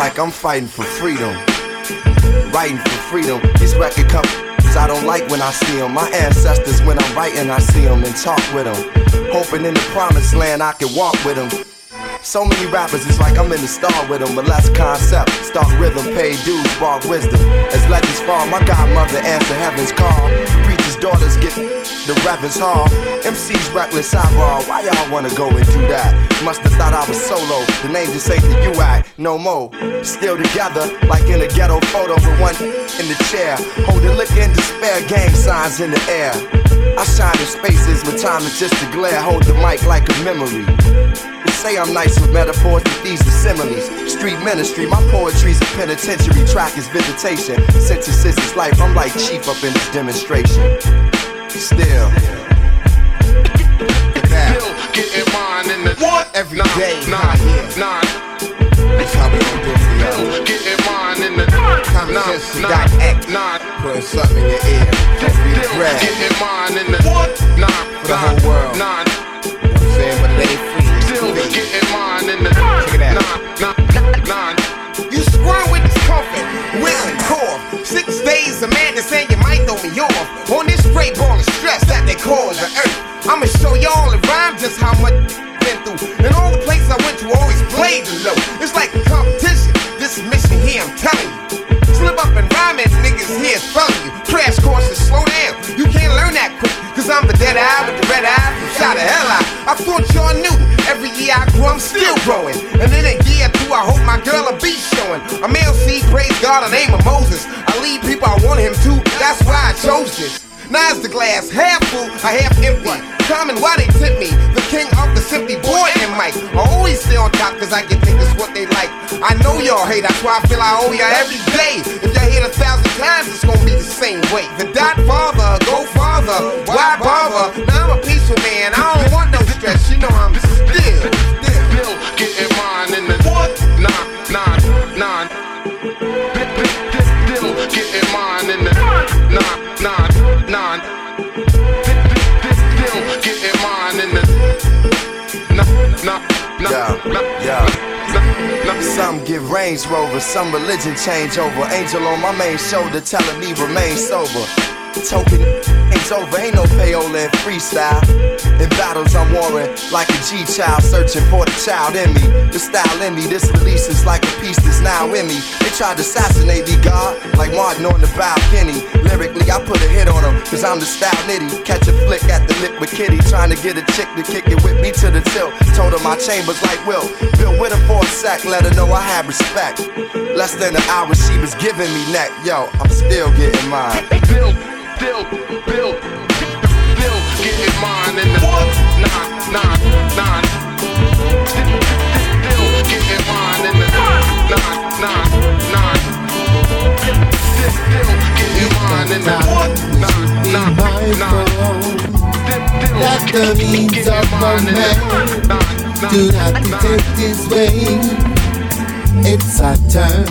like I'm fighting for freedom. Writing for freedom. These record companies I don't like when I see them. My ancestors, when I'm writing, I see them and talk with them. Hoping in the promised land I can walk with them. So many rappers, it's like I'm in the star with them, but less concept. Start rhythm, pay dues, bar wisdom. As legends fall, my godmother answer heaven's call. Preachers' daughters get the rap is hard. MC's reckless eyeball. Why y'all wanna go and do that? Musta thought I was solo. The name just ain't the UI no more. Still together, like in a ghetto photo with one in the chair. Holding look in despair, gang signs in the air. I shine in spaces my time is just a glare. Hold the mic like a memory. They say I'm nice with metaphors, but these are similes. Street ministry, my poetry's a penitentiary. Track is visitation. Sentences is life. I'm like chief up in this demonstration. Still. Still getting mine in the every nine, day. Nine, nine. That's how we gon' do for y'all. Getting mine in the time nine, nine, X nine. Putting something in your ear. Just be the bread. Getting mine in the what? For the whole world. I'm saying, but it free. Still getting mine in the check it out. Nine, nine, nine. You squirrel with this comfort, whiz and core. Six days of madness. Range Rover, some religion changeover. Angel on my main shoulder telling me remain sober. Token ain't over, ain't no payola in freestyle. In battles, I'm warring like a G child, searching for the child in me. The style in me, this release is like a piece that's now in me. They tried to assassinate me, God, like Martin on the balcony. Lyrically, I put a hit on them, cause I'm the style nitty. Catch a flick at the lip with Kitty, trying to get a chick to kick it with me to the tilt. Told her my chambers like Will. Bill with her for a sec, let her know I have respect. Less than an hour, she was giving me neck. Yo, I'm still getting mine. Bill, Bill, Bill, Bill, getting mine in the nine, nine, nine. Bill, the means of a man do not detect his way. It's our turn,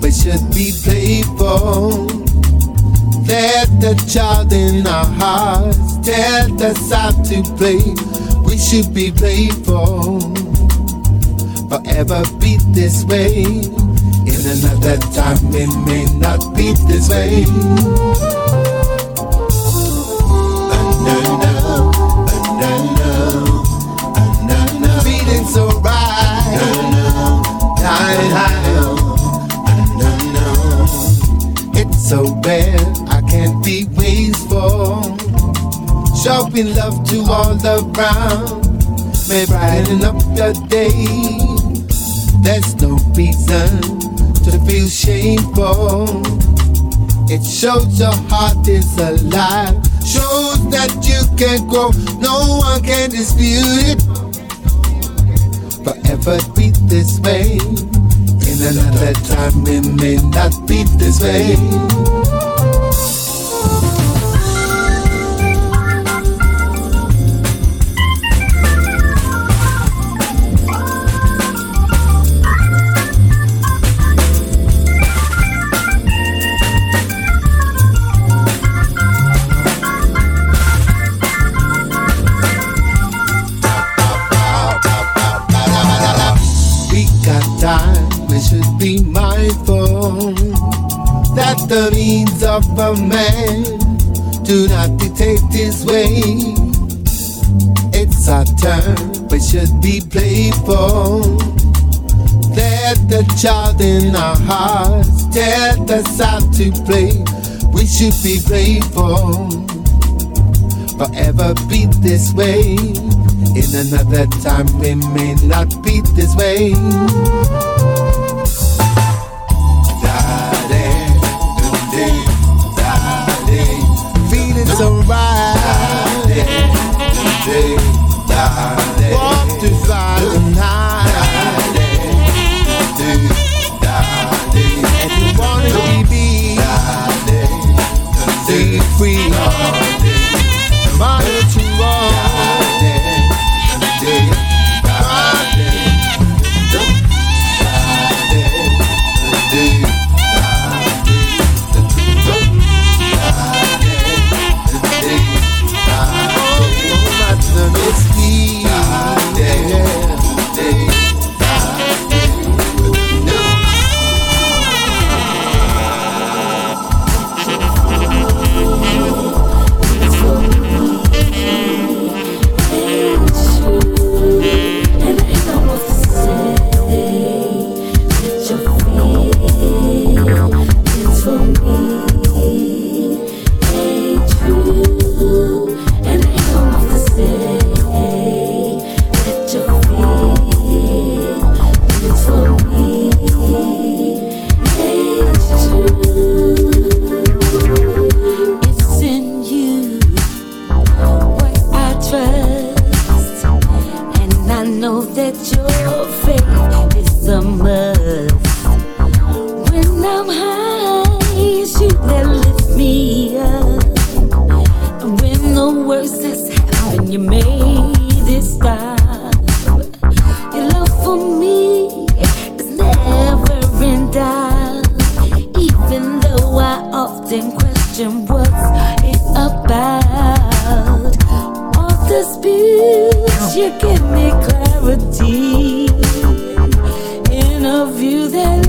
we should be playful. Let the child in our hearts tell us how to play. We should be playful. Forever be this way. In another time, it may not be this way. So bad, I can't be wasteful. Showing love to all around, may brighten up your day. There's no reason to feel shameful. It shows your heart is alive, shows that you can grow, no one can dispute it. Forever be this way. In another time, it may not be this way. Of a man do not dictate this way. It's our turn, we should be playful. Let the child in our hearts tell us how to play. We should be playful. Forever be this way. In another time, we may not be this way. Feeling And when the worst has happened, you made it stop. Your love for me is never in doubt. Even though I often question what's it about. All disputes, you give me clarity in a view that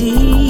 clarity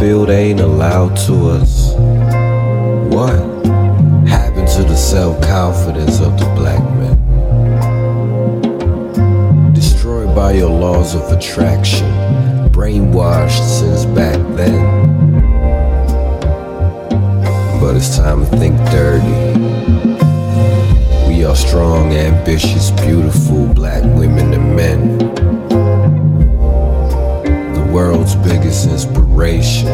built ain't allowed to us. What happened to the self-confidence of the black man? Destroyed by your laws of attraction, brainwashed since back then. But it's time to think dirty. We are strong, ambitious, beautiful black women and men. Inspiration.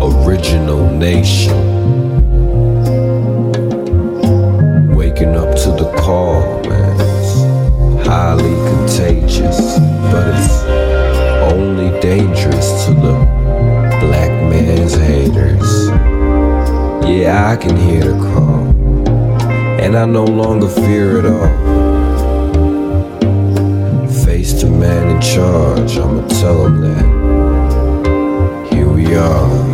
Original nation. Waking up to the call, man. It's highly contagious, but it's only dangerous to the black man's haters. Yeah, I can hear the call, and I no longer fear it all. Man in charge, I'ma tell him that. Here we are.